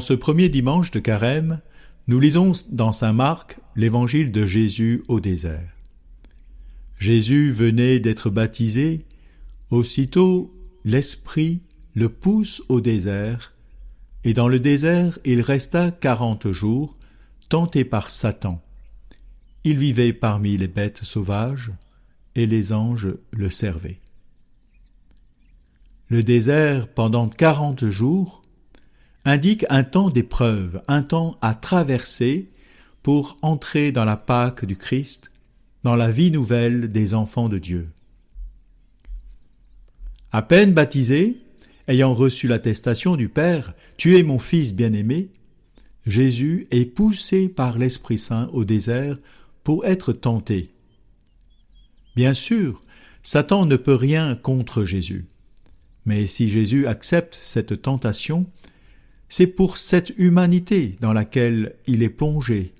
Ce premier dimanche de carême, nous lisons dans saint Marc l'évangile de Jésus au désert. Jésus venait d'être baptisé, aussitôt l'Esprit le pousse au désert, et dans le désert il resta quarante jours, tenté par Satan. Il vivait parmi les bêtes sauvages, et les anges le servaient. Le désert, pendant quarante jours, indique un temps d'épreuve, un temps à traverser pour entrer dans la Pâque du Christ, dans la vie nouvelle des enfants de Dieu. À peine baptisé, ayant reçu l'attestation du Père, Tu es mon Fils bien-aimé, Jésus est poussé par l'Esprit Saint au désert pour être tenté. Bien sûr, Satan ne peut rien contre Jésus. Mais si Jésus accepte cette tentation, c'est pour cette humanité dans laquelle il est plongé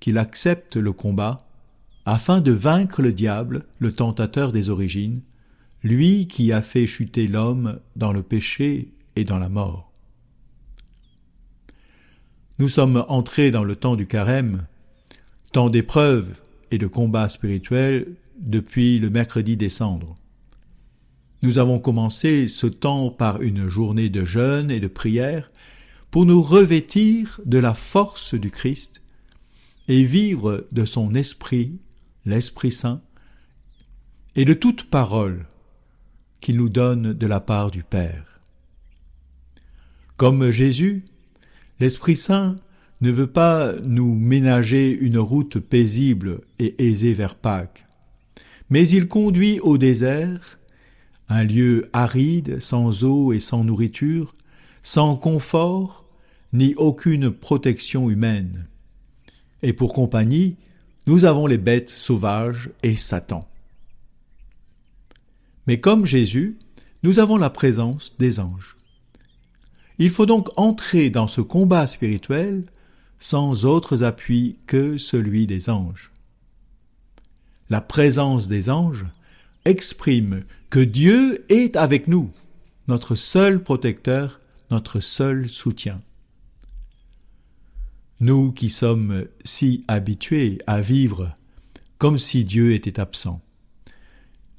qu'il accepte le combat, afin de vaincre le diable, le tentateur des origines, lui qui a fait chuter l'homme dans le péché et dans la mort. Nous sommes entrés dans le temps du carême, temps d'épreuves et de combats spirituels depuis le mercredi décembre. Nous avons commencé ce temps par une journée de jeûne et de prière pour nous revêtir de la force du Christ et vivre de son esprit, l'Esprit Saint, et de toute parole qu'il nous donne de la part du Père. Comme Jésus, l'Esprit Saint ne veut pas nous ménager une route paisible et aisée vers Pâques, mais il conduit au désert, un lieu aride, sans eau et sans nourriture, sans confort, ni aucune protection humaine. Et pour compagnie, nous avons les bêtes sauvages et Satan. Mais comme Jésus, nous avons la présence des anges. Il faut donc entrer dans ce combat spirituel sans autres appuis que celui des anges. La présence des anges exprime que Dieu est avec nous, notre seul protecteur, notre seul soutien. Nous qui sommes si habitués à vivre comme si Dieu était absent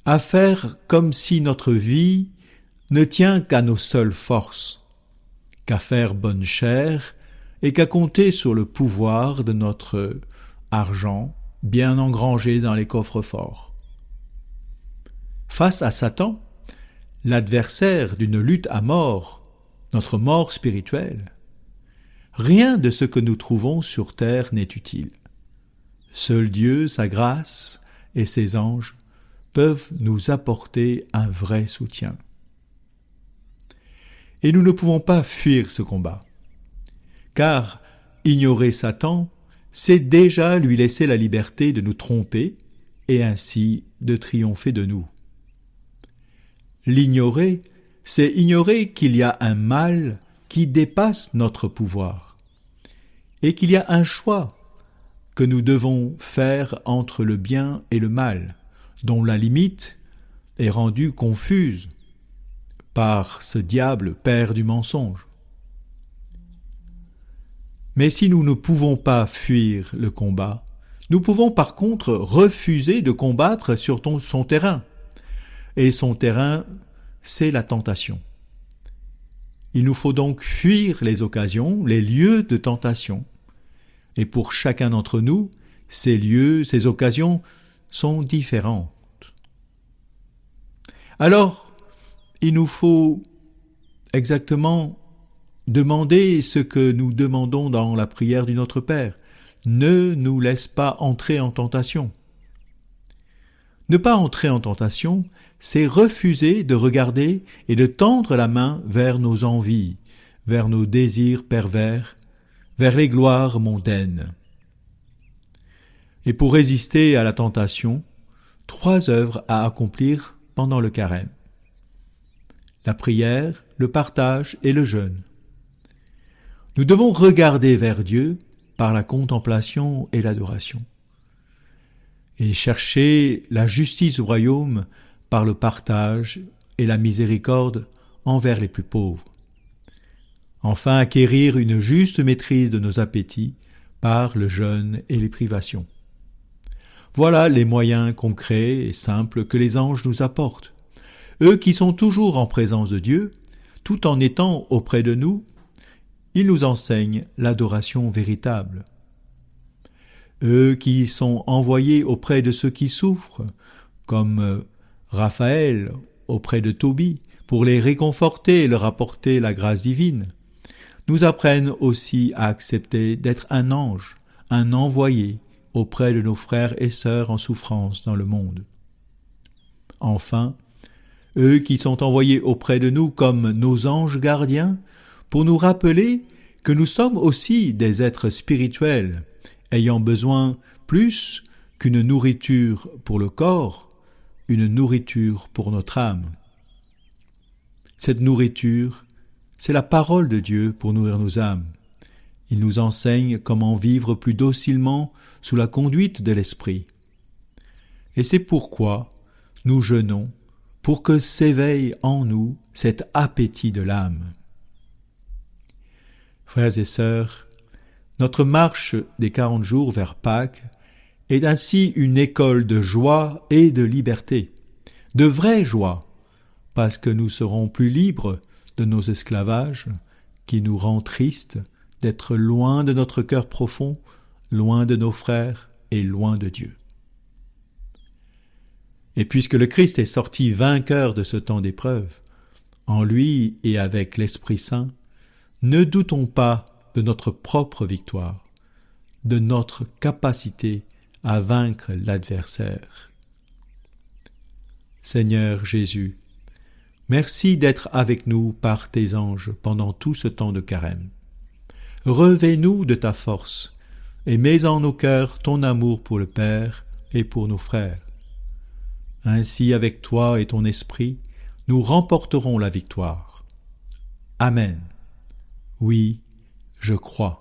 à faire comme si notre vie ne tient qu'à nos seules forces, qu'à faire bonne chère et qu'à compter sur le pouvoir de notre argent bien engrangé dans les coffres forts. Face à Satan, l'adversaire d'une lutte à mort, notre mort spirituelle, rien de ce que nous trouvons sur terre n'est utile. Seul Dieu, sa grâce et ses anges peuvent nous apporter un vrai soutien. Et nous ne pouvons pas fuir ce combat, car ignorer Satan, c'est déjà lui laisser la liberté de nous tromper et ainsi de triompher de nous. L'ignorer, c'est ignorer qu'il y a un mal qui dépasse notre pouvoir, et qu'il y a un choix que nous devons faire entre le bien et le mal dont la limite est rendue confuse par ce diable père du mensonge. Mais si nous ne pouvons pas fuir le combat, nous pouvons par contre refuser de combattre sur son terrain. Et son terrain, c'est la tentation. Il nous faut donc fuir les occasions, les lieux de tentation. Et pour chacun d'entre nous, ces lieux, ces occasions sont différentes. Alors, il nous faut exactement demander ce que nous demandons dans la prière du Notre Père. Ne nous laisse pas entrer en tentation. Ne pas entrer en tentation, c'est refuser de regarder et de tendre la main vers nos envies, vers nos désirs pervers, vers les gloires mondaines. Et pour résister à la tentation, trois œuvres à accomplir pendant le carême. La prière, le partage et le jeûne. Nous devons regarder vers Dieu par la contemplation et l'adoration, et chercher la justice du royaume par le partage et la miséricorde envers les plus pauvres. Enfin acquérir une juste maîtrise de nos appétits par le jeûne et les privations. Voilà les moyens concrets et simples que les anges nous apportent. Eux qui sont toujours en présence de Dieu, tout en étant auprès de nous, ils nous enseignent l'adoration véritable. Eux qui sont envoyés auprès de ceux qui souffrent, comme euh, Raphaël auprès de Tobie, pour les réconforter et leur apporter la grâce divine, nous apprennent aussi à accepter d'être un ange, un envoyé auprès de nos frères et sœurs en souffrance dans le monde. Enfin, eux qui sont envoyés auprès de nous comme nos anges gardiens, pour nous rappeler que nous sommes aussi des êtres spirituels, ayant besoin plus qu'une nourriture pour le corps, une nourriture pour notre âme. Cette nourriture, c'est la parole de Dieu pour nourrir nos âmes. Il nous enseigne comment vivre plus docilement sous la conduite de l'Esprit. Et c'est pourquoi nous jeûnons, pour que s'éveille en nous cet appétit de l'âme. Frères et sœurs, notre marche des quarante jours vers Pâques est ainsi une école de joie et de liberté, de vraie joie, parce que nous serons plus libres de nos esclavages, qui nous rend tristes d'être loin de notre cœur profond, loin de nos frères et loin de Dieu. Et puisque le Christ est sorti vainqueur de ce temps d'épreuve, en lui et avec l'Esprit Saint, ne doutons pas de notre propre victoire, de notre capacité à vaincre l'adversaire. Seigneur Jésus, merci d'être avec nous par tes anges pendant tout ce temps de carême. Revêt-nous de ta force et mets en nos cœurs ton amour pour le Père et pour nos frères. Ainsi avec toi et ton esprit, nous remporterons la victoire. Amen. Oui, je crois.